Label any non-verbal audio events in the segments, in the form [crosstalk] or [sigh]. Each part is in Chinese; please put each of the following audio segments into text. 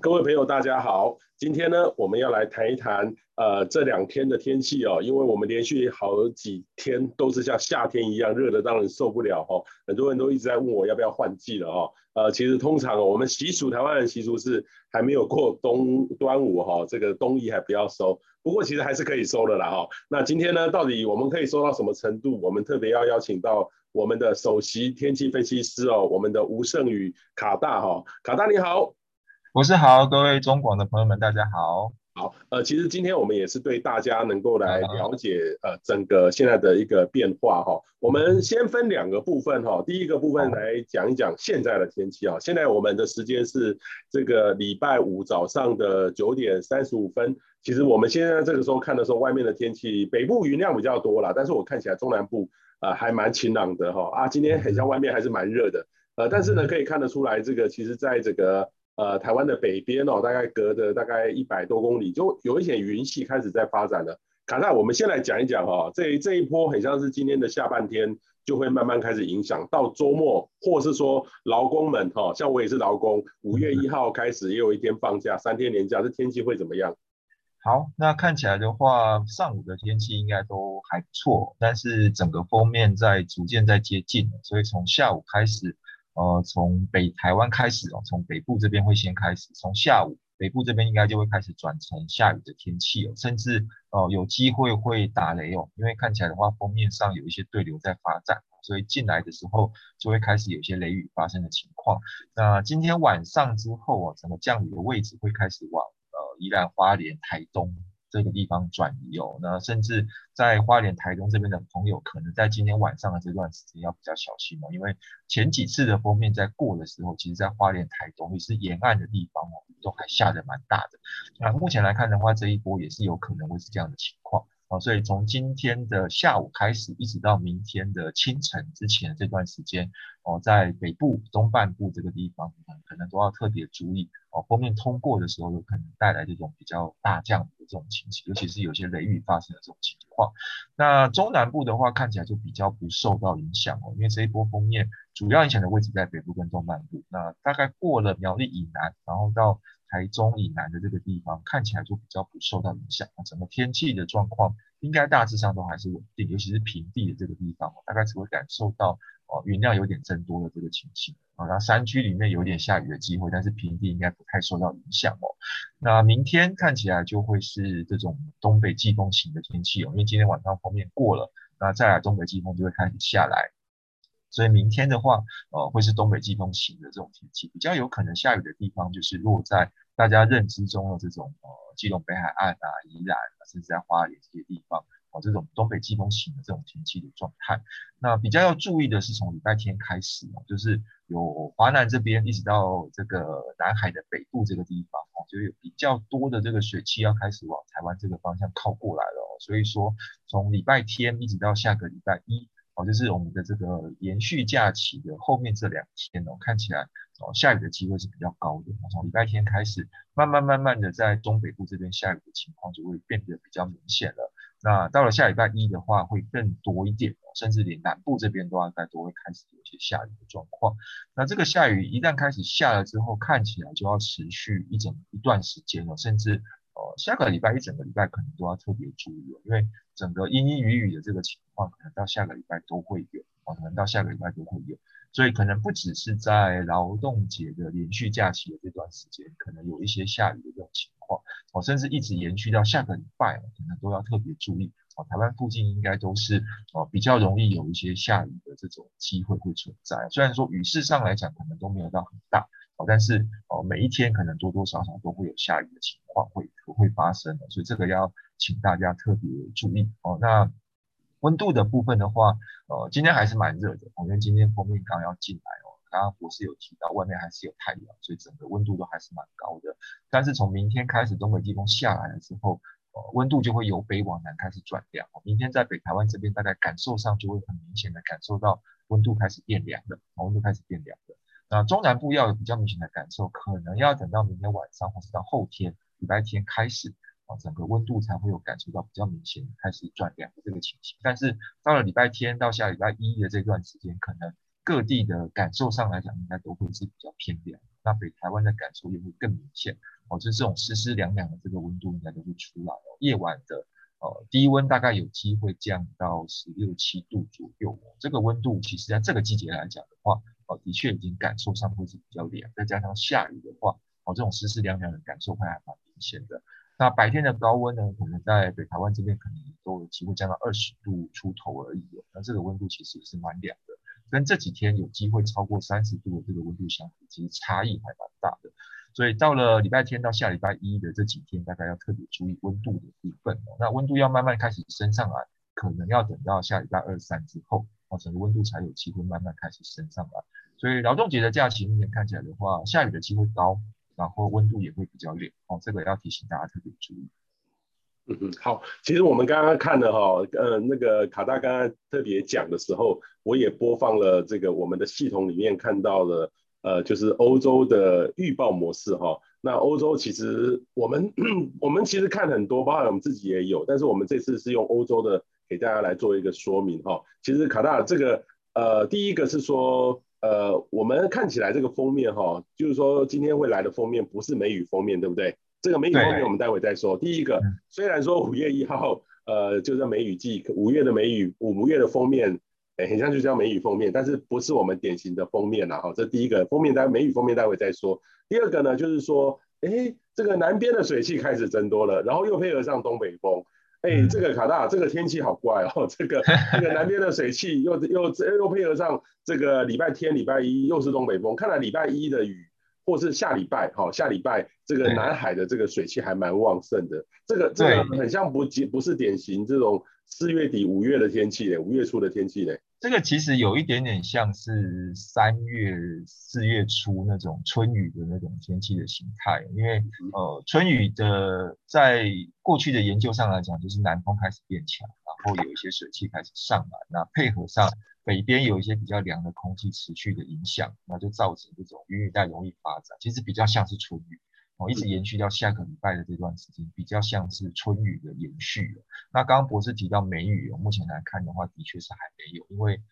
各位朋友，大家好。今天呢，我们要来谈一谈呃这两天的天气哦，因为我们连续好几天都是像夏天一样热的，让人受不了哦。很多人都一直在问我要不要换季了哦。呃，其实通常我们习俗，台湾人习俗是还没有过冬端午哈，这个冬衣还不要收。不过其实还是可以收的啦哈。那今天呢，到底我们可以收到什么程度？我们特别要邀请到我们的首席天气分析师哦，我们的吴胜宇卡大哈，卡大你好。博士好，各位中广的朋友们，大家好。好，呃，其实今天我们也是对大家能够来了解，呃，整个现在的一个变化哈。我们先分两个部分哈，第一个部分来讲一讲现在的天气啊。现在我们的时间是这个礼拜五早上的九点三十五分。其实我们现在这个时候看的时候，外面的天气，北部云量比较多啦，但是我看起来中南部啊，呃，还蛮晴朗的哈。啊，今天很像外面还是蛮热的，呃，但是呢，可以看得出来，这个其实在这个。呃，台湾的北边哦，大概隔着大概一百多公里，就有一些云系开始在发展了。卡大，我们先来讲一讲哈、哦，这这一波很像是今天的下半天就会慢慢开始影响到周末，或是说劳工们哈、像我也是劳工，五月一号开始也有一天放假，三天连假，这天气会怎么样？好，那看起来的话，上午的天气应该都还不错，但是整个锋面在逐渐在接近，所以从下午开始。呃，从北台湾开始哦，从北部这边会先开始，从下午北部这边应该就会开始转成下雨的天气哦，甚至呃有机会会打雷哦，因为看起来的话，封面上有一些对流在发展，所以进来的时候就会开始有一些雷雨发生的情况。那今天晚上之后啊，整个降雨的位置会开始往呃宜兰花莲、台东。这个地方转移哦，那甚至在花莲、台东这边的朋友，可能在今天晚上的这段时间要比较小心哦，因为前几次的封面在过的时候，其实在花莲、台东也是沿岸的地方哦，都还下得蛮大的。那目前来看的话，这一波也是有可能会是这样的情况。哦，所以从今天的下午开始，一直到明天的清晨之前这段时间，哦，在北部东半部这个地方，可能都要特别注意哦。锋面通过的时候，有可能带来这种比较大降雨的这种情形，尤其是有些雷雨发生的这种情况。那中南部的话，看起来就比较不受到影响哦，因为这一波锋面主要影响的位置在北部跟东半部。那大概过了苗栗以南，然后到台中以南的这个地方看起来就比较不受到影响，那整个天气的状况应该大致上都还是稳定，尤其是平地的这个地方，大概只会感受到哦云量有点增多的这个情形啊。那山区里面有点下雨的机会，但是平地应该不太受到影响哦。那明天看起来就会是这种东北季风型的天气哦，因为今天晚上锋面过了，那再来东北季风就会开始下来。所以明天的话，呃，会是东北季风型的这种天气，比较有可能下雨的地方就是落在大家认知中的这种呃，基隆北海岸啊、宜兰啊，甚至在花莲这些地方，哦、这种东北季风型的这种天气的状态。那比较要注意的是，从礼拜天开始哦，就是有华南这边一直到这个南海的北部这个地方哦，就有比较多的这个水汽要开始往台湾这个方向靠过来了哦。所以说，从礼拜天一直到下个礼拜一。就是我们的这个延续假期的后面这两天哦，看起来哦下雨的机会是比较高的。从礼拜天开始，慢慢慢慢的在中北部这边下雨的情况就会变得比较明显了。那到了下礼拜一的话，会更多一点，甚至连南部这边都大概都会开始有些下雨的状况。那这个下雨一旦开始下了之后，看起来就要持续一整一段时间了，甚至。呃，下个礼拜一整个礼拜可能都要特别注意了，因为整个阴阴雨雨的这个情况，可能到下个礼拜都会有，哦，可能到下个礼拜都会有，所以可能不只是在劳动节的连续假期的这段时间，可能有一些下雨的这种情况，哦，甚至一直延续到下个礼拜，可能都要特别注意。哦，台湾附近应该都是哦比较容易有一些下雨的这种机会会存在，虽然说雨势上来讲可能都没有到很大。哦但是哦，每一天可能多多少少都会有下雨的情况会会发生的，所以这个要请大家特别注意哦。那温度的部分的话，呃，今天还是蛮热的，因为今天锋面刚要进来哦，刚刚博士有提到外面还是有太阳，所以整个温度都还是蛮高的。但是从明天开始东北季风下来了之后，呃，温度就会由北往南开始转凉。明天在北台湾这边大概感受上就会很明显的感受到温度开始变凉了，温度开始变凉了。那中南部要有比较明显的感受，可能要等到明天晚上或是到后天礼拜天开始，啊，整个温度才会有感受到比较明显开始转凉的这个情形。但是到了礼拜天到下礼拜一的这段时间，可能各地的感受上来讲，应该都会是比较偏凉。那北台湾的感受也会更明显哦，就是这种湿湿凉凉的这个温度应该都会出来哦。夜晚的呃低温大概有机会降到十六七度左右，这个温度其实在这个季节来讲的话，哦的确已经感受上会是比较凉，再加上下雨的话，哦这种湿湿凉凉的感受会还蛮明显的。那白天的高温呢，可能在北台湾这边可能都有机会降到二十度出头而已。那这个温度其实也是蛮凉的。跟这几天有机会超过三十度的这个温度相比，其实差异还蛮大的。所以到了礼拜天到下礼拜一的这几天，大概要特别注意温度的部分。那温度要慢慢开始升上来，可能要等到下礼拜二三之后，哦，整个温度才有机会慢慢开始升上来。所以劳动节的假期目前看起来的话，下雨的机会高，然后温度也会比较烈哦。这个要提醒大家特别注意。嗯嗯，好，其实我们刚刚看的哈，呃，那个卡大刚刚特别讲的时候，我也播放了这个我们的系统里面看到的，呃，就是欧洲的预报模式哈。那欧洲其实我们 [clears throat] 我们其实看很多，包括我们自己也有，但是我们这次是用欧洲的给大家来做一个说明哈。其实卡大这个，呃，第一个是说，呃，我们看起来这个封面哈，就是说今天会来的封面不是梅雨封面，对不对？这个梅雨封面我们待会再说。第一个，虽然说五月一号，呃，就是梅雨季，五月的梅雨，五月的封面，哎，很像就叫梅雨封面，但是不是我们典型的封面呐，哈。这第一个封面，待梅雨封面待会再说。第二个呢，就是说，哎，这个南边的水汽开始增多了，然后又配合上东北风，哎，这个卡大，这个天气好怪哦，这个 [laughs] 这个南边的水汽又又又配合上这个礼拜天、礼拜一又是东北风，看来礼拜一的雨。或是下礼拜，好，下礼拜这个南海的这个水汽还蛮旺盛的，这个这个很像不不是典型这种四月底五月的天气嘞，五月初的天气嘞。这个其实有一点点像是三月四月初那种春雨的那种天气的形态，因为呃春雨的在过去的研究上来讲，就是南风开始变强，然后有一些水汽开始上来，那配合上。北边有一些比较凉的空气持续的影响，那就造成这种云雨带容易发展。其实比较像是春雨，哦，一直延续到下个礼拜的这段时间，比较像是春雨的延续。那刚刚博士提到梅雨，目前来看的话，的确是还没有，因为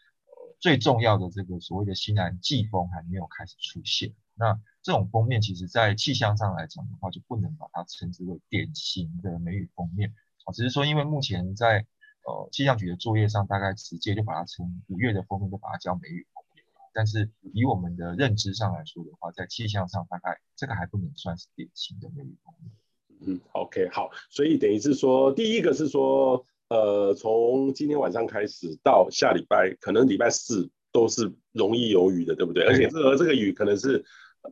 最重要的这个所谓的西南季风还没有开始出现。那这种封面，其实在气象上来讲的话，就不能把它称之为典型的梅雨封面，哦，只是说因为目前在呃，气象局的作业上大概直接就把它称五月的封面，就把它叫梅雨。但是以我们的认知上来说的话，在气象上大概这个还不能算是典型的梅雨锋面。嗯，OK，好，所以等于是说，第一个是说，呃，从今天晚上开始到下礼拜，可能礼拜四都是容易有雨的，对不对？对，而且这个这个雨可能是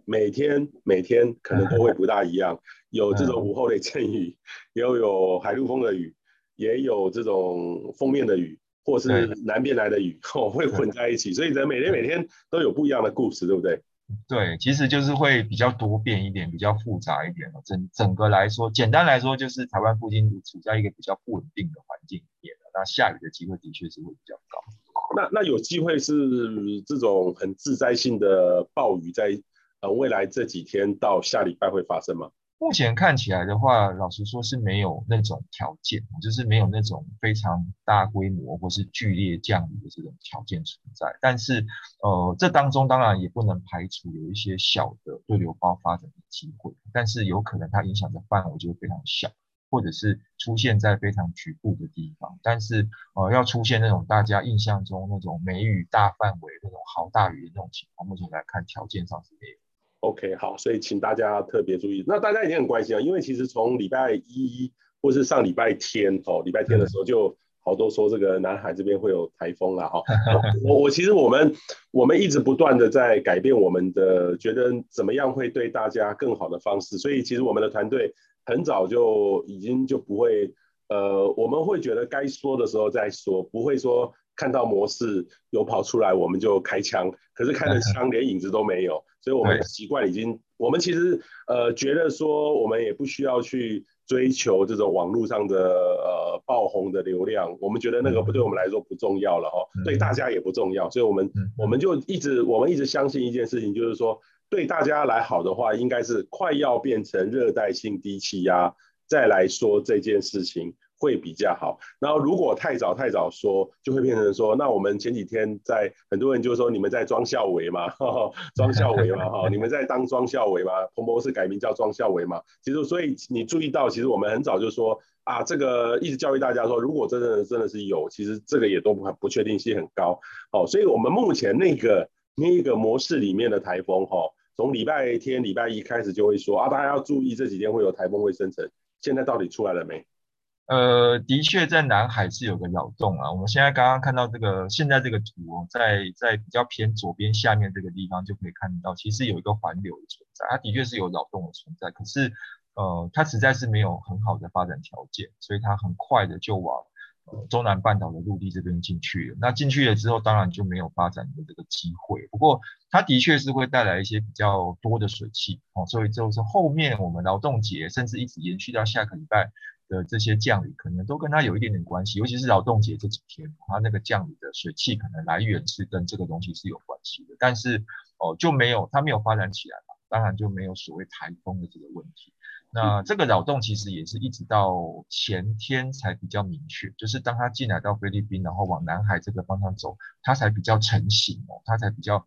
每天每天可能都会不大一样，[laughs] 有这种午后雷阵雨，也有有海陆风的雨。也有这种封面的雨，或是南边来的雨，[laughs] 哦，会混在一起，所以人每天每天都有不一样的故事，对不对？对，其实就是会比较多变一点，比较复杂一点。整整个来说，简单来说，就是台湾附近处在一个比较不稳定的环境里面，那下雨的机会的确是会比较高。那那有机会是这种很致灾性的暴雨，在呃未来这几天到下礼拜会发生吗？目前看起来的话，老实说是没有那种条件，就是没有那种非常大规模或是剧烈降雨的这种条件存在。但是，呃，这当中当然也不能排除有一些小的对流包发展的机会，但是有可能它影响的范围就会非常小，或者是出现在非常局部的地方。但是，呃，要出现那种大家印象中那种梅雨大范围那种豪大雨的那种情况，目前来看条件上是没有。OK，好，所以请大家特别注意。那大家也很关心啊，因为其实从礼拜一或是上礼拜天哦，礼拜天的时候就好多说这个南海这边会有台风了哈。[laughs] 我我其实我们我们一直不断的在改变我们的觉得怎么样会对大家更好的方式，所以其实我们的团队很早就已经就不会呃，我们会觉得该说的时候再说，不会说。看到模式有跑出来，我们就开枪。可是开了枪 [laughs] 连影子都没有，所以我们习惯已经。我们其实呃觉得说，我们也不需要去追求这种网络上的呃爆红的流量。我们觉得那个不对我们来说不重要了哦，对大家也不重要。所以我们我们就一直我们一直相信一件事情，就是说对大家来好的话，应该是快要变成热带性低气压再来说这件事情。会比较好。然后如果太早太早说，就会变成说，那我们前几天在很多人就说你们在装校委嘛，装校委嘛哈，[laughs] 你们在当装校委嘛，彭博士改名叫装校委嘛。其实所以你注意到，其实我们很早就说啊，这个一直教育大家说，如果真的真的是有，其实这个也都不不确定性很高。好，所以我们目前那个那一个模式里面的台风哈，从礼拜天礼拜一开始就会说啊，大家要注意这几天会有台风会生成。现在到底出来了没？呃，的确在南海是有个扰动啊。我们现在刚刚看到这个，现在这个图哦，在在比较偏左边下面这个地方就可以看到，其实有一个环流的存在，它的确是有扰动的存在。可是，呃，它实在是没有很好的发展条件，所以它很快的就往。中南半岛的陆地这边进去了，那进去了之后，当然就没有发展的这个机会。不过，它的确是会带来一些比较多的水汽哦，所以就是后面我们劳动节，甚至一直延续到下个礼拜的这些降雨，可能都跟它有一点点关系。尤其是劳动节这几天，它那个降雨的水汽可能来源是跟这个东西是有关系的。但是哦，就没有它没有发展起来嘛，当然就没有所谓台风的这个问题。那这个扰动其实也是一直到前天才比较明确，就是当它进来到菲律宾，然后往南海这个方向走，它才比较成型哦，它才比较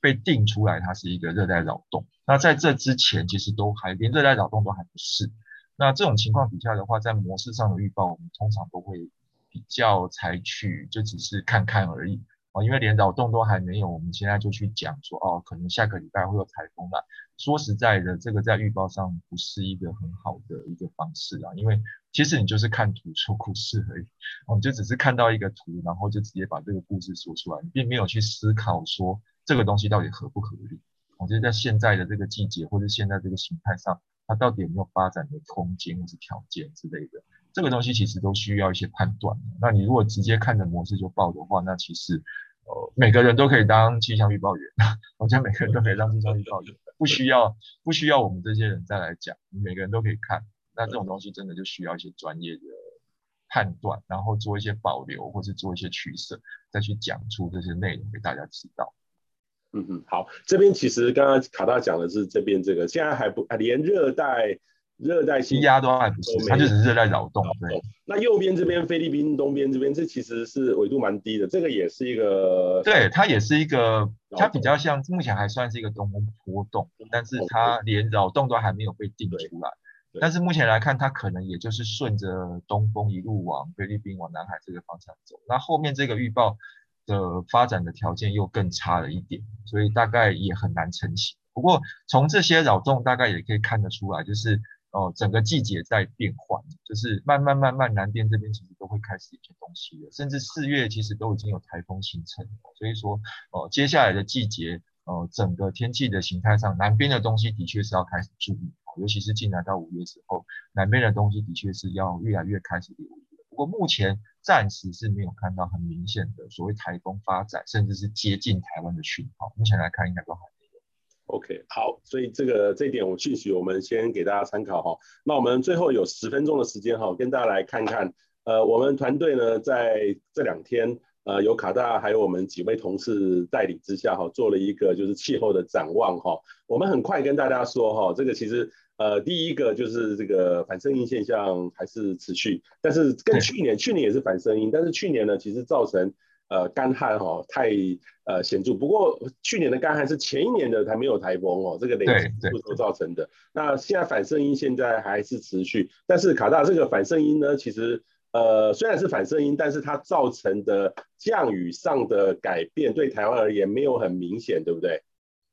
被定出来，它是一个热带扰动。那在这之前，其实都还连热带扰动都还不是。那这种情况底下的话，在模式上的预报，我们通常都会比较采取就只是看看而已啊。因为连扰动都还没有，我们现在就去讲说，哦，可能下个礼拜会有台风来。说实在的，这个在预报上不是一个很好的一个方式啊，因为其实你就是看图说故事而已，哦，你就只是看到一个图，然后就直接把这个故事说出来，你并没有去思考说这个东西到底合不合理。我觉得在现在的这个季节或者现在这个形态上，它到底有没有发展的空间或是条件之类的，这个东西其实都需要一些判断。那你如果直接看着模式就报的话，那其实。呃，每个人都可以当气象预报员，我觉得每个人都可以当气象预报员，不需要不需要我们这些人再来讲，每个人都可以看。那这种东西真的就需要一些专业的判断，然后做一些保留，或是做一些取舍，再去讲出这些内容给大家知道。嗯嗯，好，这边其实刚刚卡大讲的是这边这个，现在还不连热带。热带气压都还不是，它就只是热带扰动。对，那右边这边菲律宾东边这边，这其实是纬度蛮低的，这个也是一个。对，它也是一个，它比较像目前还算是一个东风波动，但是它连扰动都还没有被定出来。但是目前来看，它可能也就是顺着东风一路往菲律宾往南海这个方向走。那后面这个预报的发展的条件又更差了一点，所以大概也很难成型。不过从这些扰动大概也可以看得出来，就是。哦，整个季节在变换，就是慢慢慢慢，南边这边其实都会开始有些东西了，甚至四月其实都已经有台风形成了。所以说，哦，接下来的季节，呃，整个天气的形态上，南边的东西的确是要开始注意，尤其是进来到五月之后，南边的东西的确是要越来越开始留意。不过目前暂时是没有看到很明显的所谓台风发展，甚至是接近台湾的讯号。目前来看，应该都还。OK，好，所以这个这一点我继续，我们先给大家参考哈。那我们最后有十分钟的时间哈，跟大家来看看，呃，我们团队呢在这两天，呃，有卡大还有我们几位同事带领之下哈，做了一个就是气候的展望哈。我们很快跟大家说哈，这个其实呃第一个就是这个反声音现象还是持续，但是跟去年去年也是反声音，但是去年呢其实造成。呃，干旱哈太呃显著，不过去年的干旱是前一年的还没有台风哦，这个累积所造成的。那现在反声音现在还是持续，但是卡大这个反声音呢，其实呃虽然是反声音，但是它造成的降雨上的改变对台湾而言没有很明显，对不对？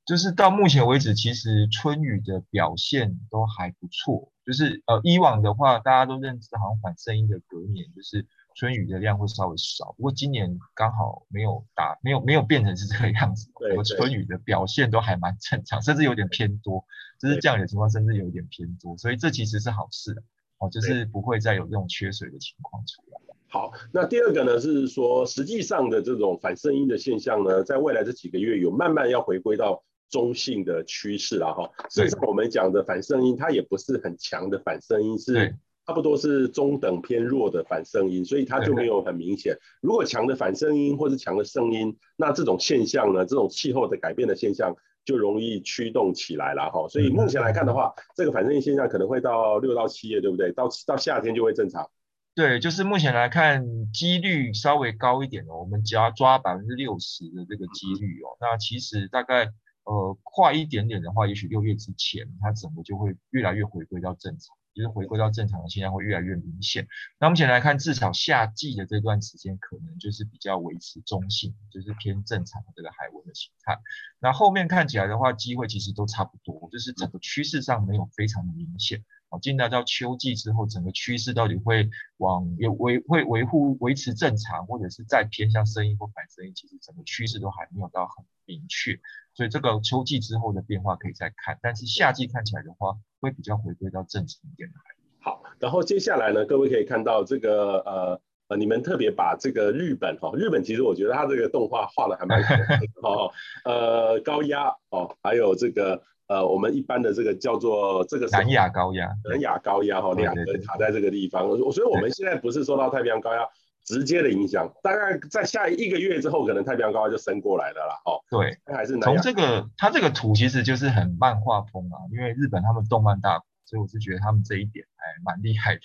就是到目前为止，其实春雨的表现都还不错。就是呃以往的话，大家都认知好像反圣音的隔年就是。春雨的量会稍微少，不过今年刚好没有打，没有没有变成是这个样子。对，对，春雨的表现都还蛮正常，甚至有点偏多，就是降雨的情况甚至有点偏多，所以这其实是好事哦，就是不会再有这种缺水的情况出来。好，那第二个呢是说，实际上的这种反声音的现象呢，在未来这几个月有慢慢要回归到中性的趋势了哈。实际上我们讲的反声音，它也不是很强的反声音，是。差不多是中等偏弱的反声音，所以它就没有很明显。如果强的反声音或是强的声音，那这种现象呢，这种气候的改变的现象就容易驱动起来了哈。所以目前来看的话，这个反声音现象可能会到六到七月，对不对？到到夏天就会正常。对，就是目前来看，几率稍微高一点哦，我们只要抓百分之六十的这个几率哦，那其实大概呃快一点点的话，也许六月之前，它整个就会越来越回归到正常。就是回归到正常的现象会越来越明显。那目前来看，至少夏季的这段时间可能就是比较维持中性，就是偏正常的这个海温的形态。那后面看起来的话，机会其实都差不多，就是整个趋势上没有非常的明显。进来到秋季之后，整个趋势到底会往有维会维护维持正常，或者是再偏向声音或反声音，其实整个趋势都还没有到很明确。所以这个秋季之后的变化可以再看，但是夏季看起来的话。会比较回归到正常一点的。好，然后接下来呢，各位可以看到这个呃呃，你们特别把这个日本哈、哦，日本其实我觉得它这个动画画的还蛮可爱的哦，呃高压哦，还有这个呃我们一般的这个叫做这个南亚高压，南亚高压哈，两个卡在这个地方，所以我们现在不是受到太平洋高压直接的影响，大概在下一个月之后，可能太平洋高压就升过来了啦。哦，对，还是从这个它这个图其实就是很漫画风啊，因为日本他们动漫大国，所以我是觉得他们这一点还蛮厉害的。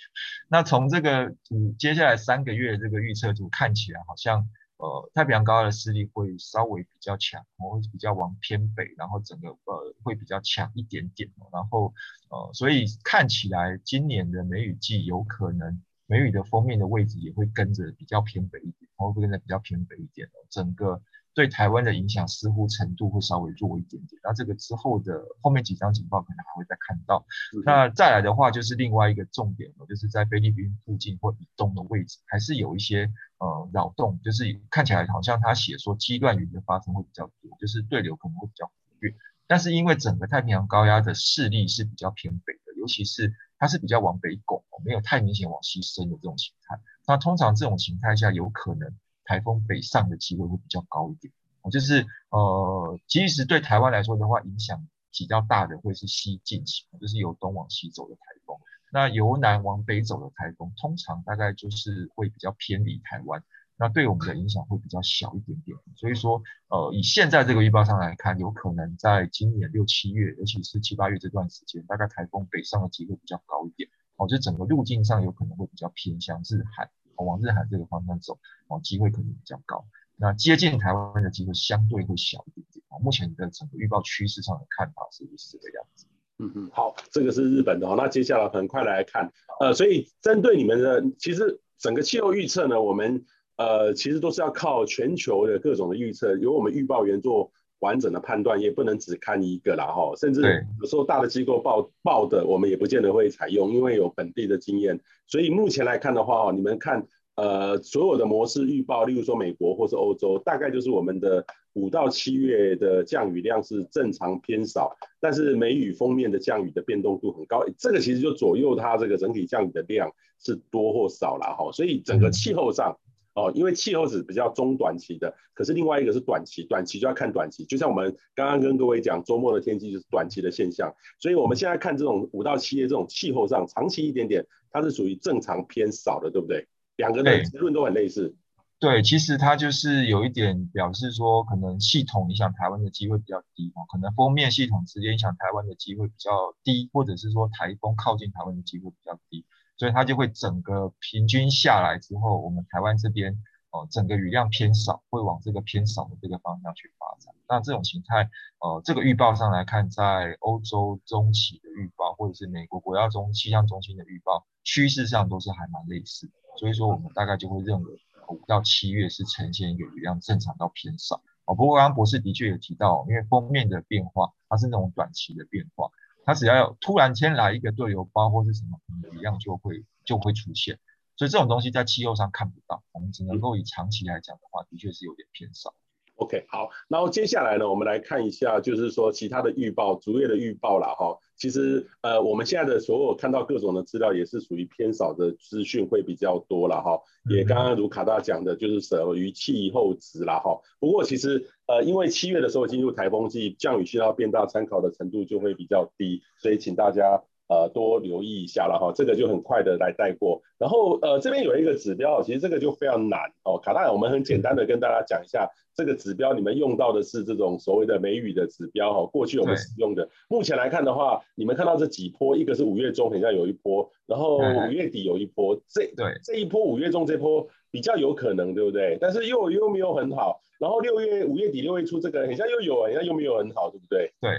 那从这个图接下来三个月这个预测图看起来，好像呃太平洋高压的势力会稍微比较强，我会比较往偏北，然后整个呃会比较强一点点，然后呃所以看起来今年的梅雨季有可能。梅雨的锋面的位置也会跟着比较偏北一点，然后会跟着比较偏北一点哦，整个对台湾的影响似乎程度会稍微弱一点点。那这个之后的后面几张警报可能还会再看到。那再来的话就是另外一个重点了，就是在菲律宾附近或以东的位置，还是有一些呃扰动，就是看起来好像他写说激乱云的发生会比较多，就是对流可能会比较活跃。但是因为整个太平洋高压的势力是比较偏北的，尤其是它是比较往北拱，没有太明显往西伸的这种形态。那通常这种形态下，有可能台风北上的机会会比较高一点。就是呃，其实对台湾来说的话，影响比较大的会是西进型，就是由东往西走的台风。那由南往北走的台风，通常大概就是会比较偏离台湾。那对我们的影响会比较小一点点，所以说，呃，以现在这个预报上来看，有可能在今年六七月，尤其是七八月这段时间，大概台风北上的机会比较高一点，哦，就整个路径上有可能会比较偏向日韩，哦，往日韩这个方向走，哦，机会可能比较高。那接近台湾的机会相对会小一点点。哦，目前的整个预报趋势上的看法是不是这个样子？嗯嗯，好，这个是日本的哦。那接下来很快来看，呃，所以针对你们的，其实整个气候预测呢，我们。呃，其实都是要靠全球的各种的预测，由我们预报员做完整的判断，也不能只看一个啦哈。甚至有时候大的机构报报的，我们也不见得会采用，因为有本地的经验。所以目前来看的话，你们看，呃，所有的模式预报，例如说美国或是欧洲，大概就是我们的五到七月的降雨量是正常偏少，但是梅雨封面的降雨的变动度很高，这个其实就左右它这个整体降雨的量是多或少啦哈。所以整个气候上。嗯哦，因为气候是比较中短期的，可是另外一个是短期，短期就要看短期。就像我们刚刚跟各位讲，周末的天气就是短期的现象，所以我们现在看这种五到七月这种气候上，长期一点点，它是属于正常偏少的，对不对？两个的结论都很类似。对，其实它就是有一点表示说，可能系统影响台湾的机会比较低哦，可能封面系统直接影响台湾的机会比较低，或者是说台风靠近台湾的机会比较低。所以它就会整个平均下来之后，我们台湾这边呃整个雨量偏少，会往这个偏少的这个方向去发展。那这种形态，呃，这个预报上来看，在欧洲中期的预报，或者是美国国家中气象中心的预报，趋势上都是还蛮类似的。所以说，我们大概就会认为五到七月是呈现一个雨量正常到偏少。哦，不过刚刚博士的确有提到，因为锋面的变化，它是那种短期的变化。它只要突然间来一个对流包或是什么，一样就会就会出现，所以这种东西在气候上看不到，我们只能够以长期来讲的话，的确是有点偏少。OK，好，然后接下来呢，我们来看一下，就是说其他的预报，逐月的预报了。哈。其实呃，我们现在的所有看到各种的资料，也是属于偏少的资讯会比较多了哈。也刚刚如卡大讲的，就是属于气候值啦哈。不过其实呃，因为七月的时候进入台风季，降雨需要变大，参考的程度就会比较低，所以请大家呃多留意一下了哈。这个就很快的来带过。然后呃这边有一个指标，其实这个就非常难哦。卡大，我们很简单的跟大家讲一下，这个指标你们用到的是这种所谓的美语的指标哈。过去我们使用的，目前来看的话，你们看到这几波，一个是五月中，很像有一波，然后五月底有一波，这对这一波五月中这波比较有可能，对不对？但是又又没有很好。然后六月五月底六月初这个，好像又有，好像又没有很好，对不对？对，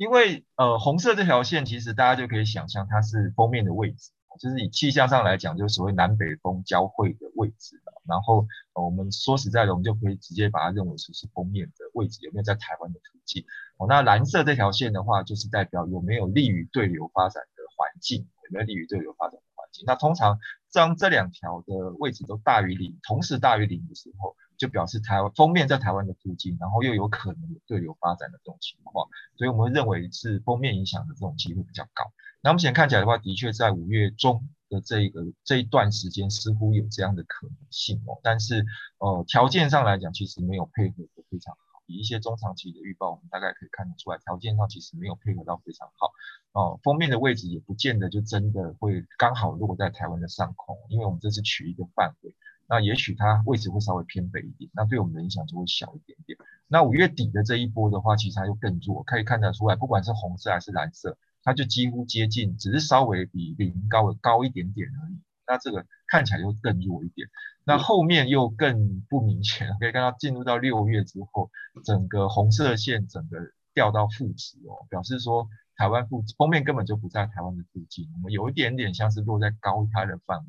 因为呃红色这条线，其实大家就可以想象它是锋面的位置，就是以气象上来讲，就是所谓南北风交汇的位置。然后我们说实在的，我们就可以直接把它认为是是锋面的位置，有没有在台湾的附近？哦，那蓝色这条线的话，就是代表有没有利于对流发展的环境，有没有利于对流发展的环境？那通常当这两条的位置都大于零，同时大于零的时候。就表示台湾封面在台湾的附近，然后又有可能有对流发展的这种情况，所以我们认为是封面影响的这种机会比较高。那目前看起来的话，的确在五月中的这一个这一段时间似乎有这样的可能性哦，但是呃条件上来讲，其实没有配合的非常好。以一些中长期的预报，我们大概可以看得出来，条件上其实没有配合到非常好哦。封面的位置也不见得就真的会刚好落在台湾的上空，因为我们这是取一个范围。那也许它位置会稍微偏北一点，那对我们的影响就会小一点点。那五月底的这一波的话，其实它就更弱，可以看得出来，不管是红色还是蓝色，它就几乎接近，只是稍微比零高的高一点点而已。那这个看起来就更弱一点。那后面又更不明显，可以看到进入到六月之后，整个红色线整个掉到负值哦，表示说台湾负封面根本就不在台湾的附近，我们有一点点像是落在高开的范围。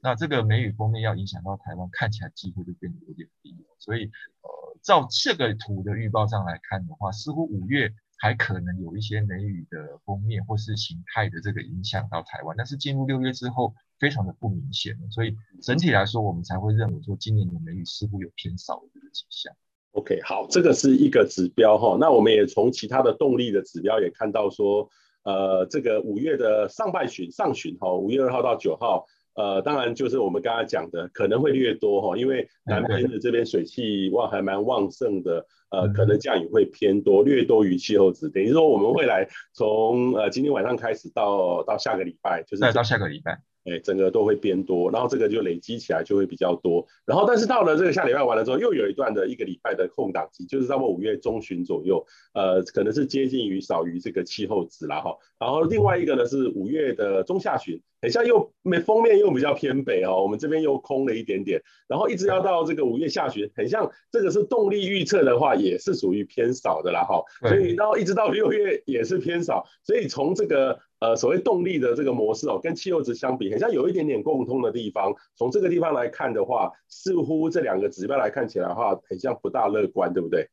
那这个梅雨锋面要影响到台湾，看起来机会就变得有点低了，所以呃，照这个图的预报上来看的话，似乎五月还可能有一些梅雨的锋面或是形态的这个影响到台湾，但是进入六月之后，非常的不明显，所以整体来说，我们才会认为说今年的梅雨似乎有偏少的这个迹象。OK，好，这个是一个指标哈，那我们也从其他的动力的指标也看到说，呃，这个五月的上半旬上旬哈，五月二号到九号。呃，当然就是我们刚刚讲的，可能会略多哈，因为南边的这边水汽旺还蛮旺盛的，呃，可能降雨会偏多，略多于气候值。等于说我们未来从呃今天晚上开始到到下个礼拜，就是再到下个礼拜。哎，整个都会变多，然后这个就累积起来就会比较多，然后但是到了这个下礼拜完了之后，又有一段的一个礼拜的空档期，就是到五月中旬左右，呃，可能是接近于少于这个气候值了哈。然后另外一个呢是五月的中下旬，等下又没封面又比较偏北哦，我们这边又空了一点点，然后一直要到这个五月下旬，很像这个是动力预测的话，也是属于偏少的啦哈。所以然后一直到六月也是偏少，所以从这个。呃，所谓动力的这个模式哦，跟汽油值相比，很像有一点点共通的地方。从这个地方来看的话，似乎这两个指标来看起来的话，很像不大乐观，对不对？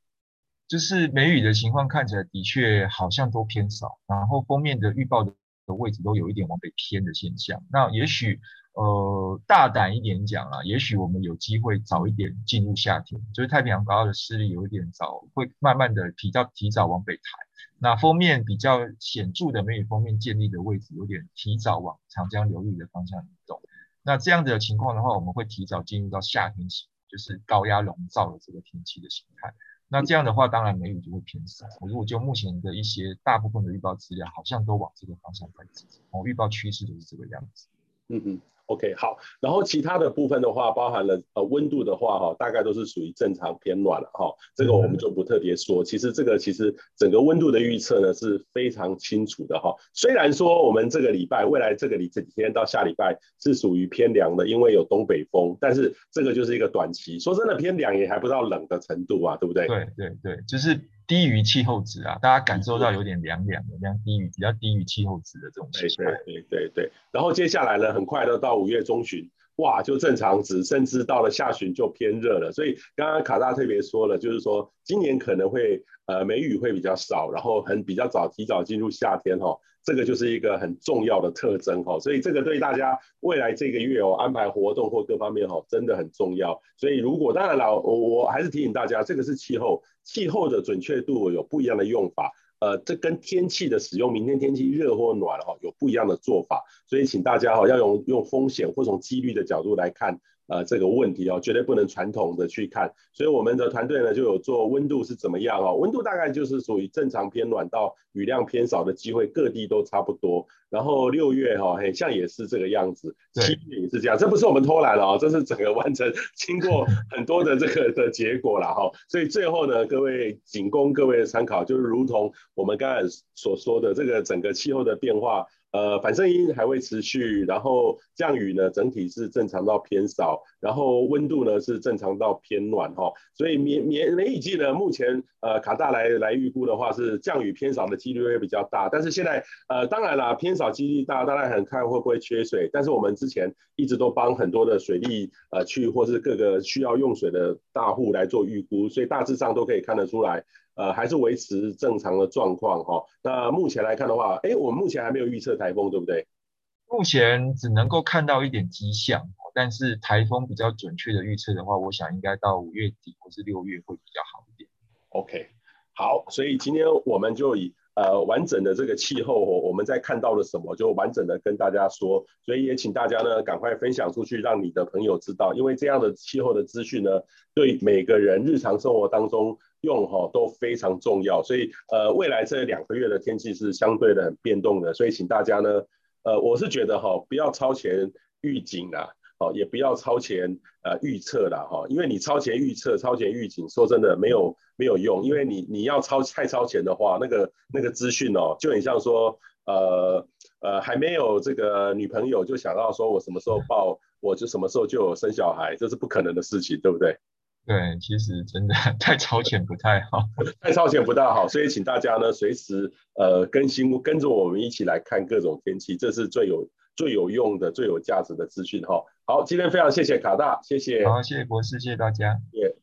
就是梅雨的情况看起来的确好像都偏少，然后封面的预报的的位置都有一点往北偏的现象。那也许呃大胆一点讲啊，也许我们有机会早一点进入夏天，就是太平洋高压的势力有一点早，会慢慢的提早提早往北抬。那锋面比较显著的梅雨锋面建立的位置，有点提早往长江流域的方向移动。那这样的情况的话，我们会提早进入到夏天期，就是高压笼罩的这个天气的形态。那这样的话，当然梅雨就会偏少。我如果就目前的一些大部分的预报资料，好像都往这个方向在走，我预报趋势就是这个样子。嗯嗯。OK，好，然后其他的部分的话，包含了呃温度的话，哈，大概都是属于正常偏暖了，哈，这个我们就不特别说。其实这个其实整个温度的预测呢是非常清楚的，哈。虽然说我们这个礼拜，未来这个礼这几天到下礼拜是属于偏凉的，因为有东北风，但是这个就是一个短期。说真的，偏凉也还不到冷的程度啊，对不对？对对对，就是。低于气候值啊，大家感受到有点凉凉的，这样低于比较低于气候值的这种情况。对对对对。然后接下来呢，很快的到五月中旬，哇，就正常值，甚至到了下旬就偏热了。所以刚刚卡大特别说了，就是说今年可能会呃梅雨会比较少，然后很比较早提早进入夏天哈、哦，这个就是一个很重要的特征哈、哦。所以这个对大家未来这个月哦安排活动或各方面哈、哦，真的很重要。所以如果当然了，我我还是提醒大家，这个是气候。气候的准确度有不一样的用法，呃，这跟天气的使用，明天天气热或暖哈，有不一样的做法，所以请大家哈要用用风险或从几率的角度来看，呃，这个问题哦，绝对不能传统的去看，所以我们的团队呢就有做温度是怎么样哦，温度大概就是属于正常偏暖到雨量偏少的机会，各地都差不多。然后六月哈、哦，很像也是这个样子，七月也是这样，这不是我们偷懒了哦，这是整个完成经过很多的这个的结果了哈。所以最后呢，各位仅供各位的参考，就是如同我们刚才所说的这个整个气候的变化。呃，反圣婴还会持续，然后降雨呢，整体是正常到偏少，然后温度呢是正常到偏暖哈、哦，所以梅梅梅雨季呢，目前呃卡大来来预估的话是降雨偏少的几率会比较大，但是现在呃当然啦，偏少几率大，当然很看会不会缺水，但是我们之前一直都帮很多的水利呃去或是各个需要用水的大户来做预估，所以大致上都可以看得出来。呃，还是维持正常的状况哈。那目前来看的话，哎，我们目前还没有预测台风，对不对？目前只能够看到一点迹象，但是台风比较准确的预测的话，我想应该到五月底或是六月会比较好一点。OK，好，所以今天我们就以呃完整的这个气候，我们在看到了什么，就完整的跟大家说。所以也请大家呢赶快分享出去，让你的朋友知道，因为这样的气候的资讯呢，对每个人日常生活当中。用哈都非常重要，所以呃未来这两个月的天气是相对的很变动的，所以请大家呢，呃我是觉得哈不要超前预警啦，哦也不要超前呃预测啦哈，因为你超前预测、超前预警，说真的没有没有用，因为你你要超太超前的话，那个那个资讯哦就很像说呃呃还没有这个女朋友就想到说我什么时候抱我就什么时候就有生小孩，这是不可能的事情，对不对？对，其实真的太超前不太好，[laughs] 太超前不大好，所以请大家呢随时呃更新，跟着我们一起来看各种天气，这是最有最有用的、最有价值的资讯哈。好，今天非常谢谢卡大，谢谢，好，谢谢博士，谢谢大家，谢谢。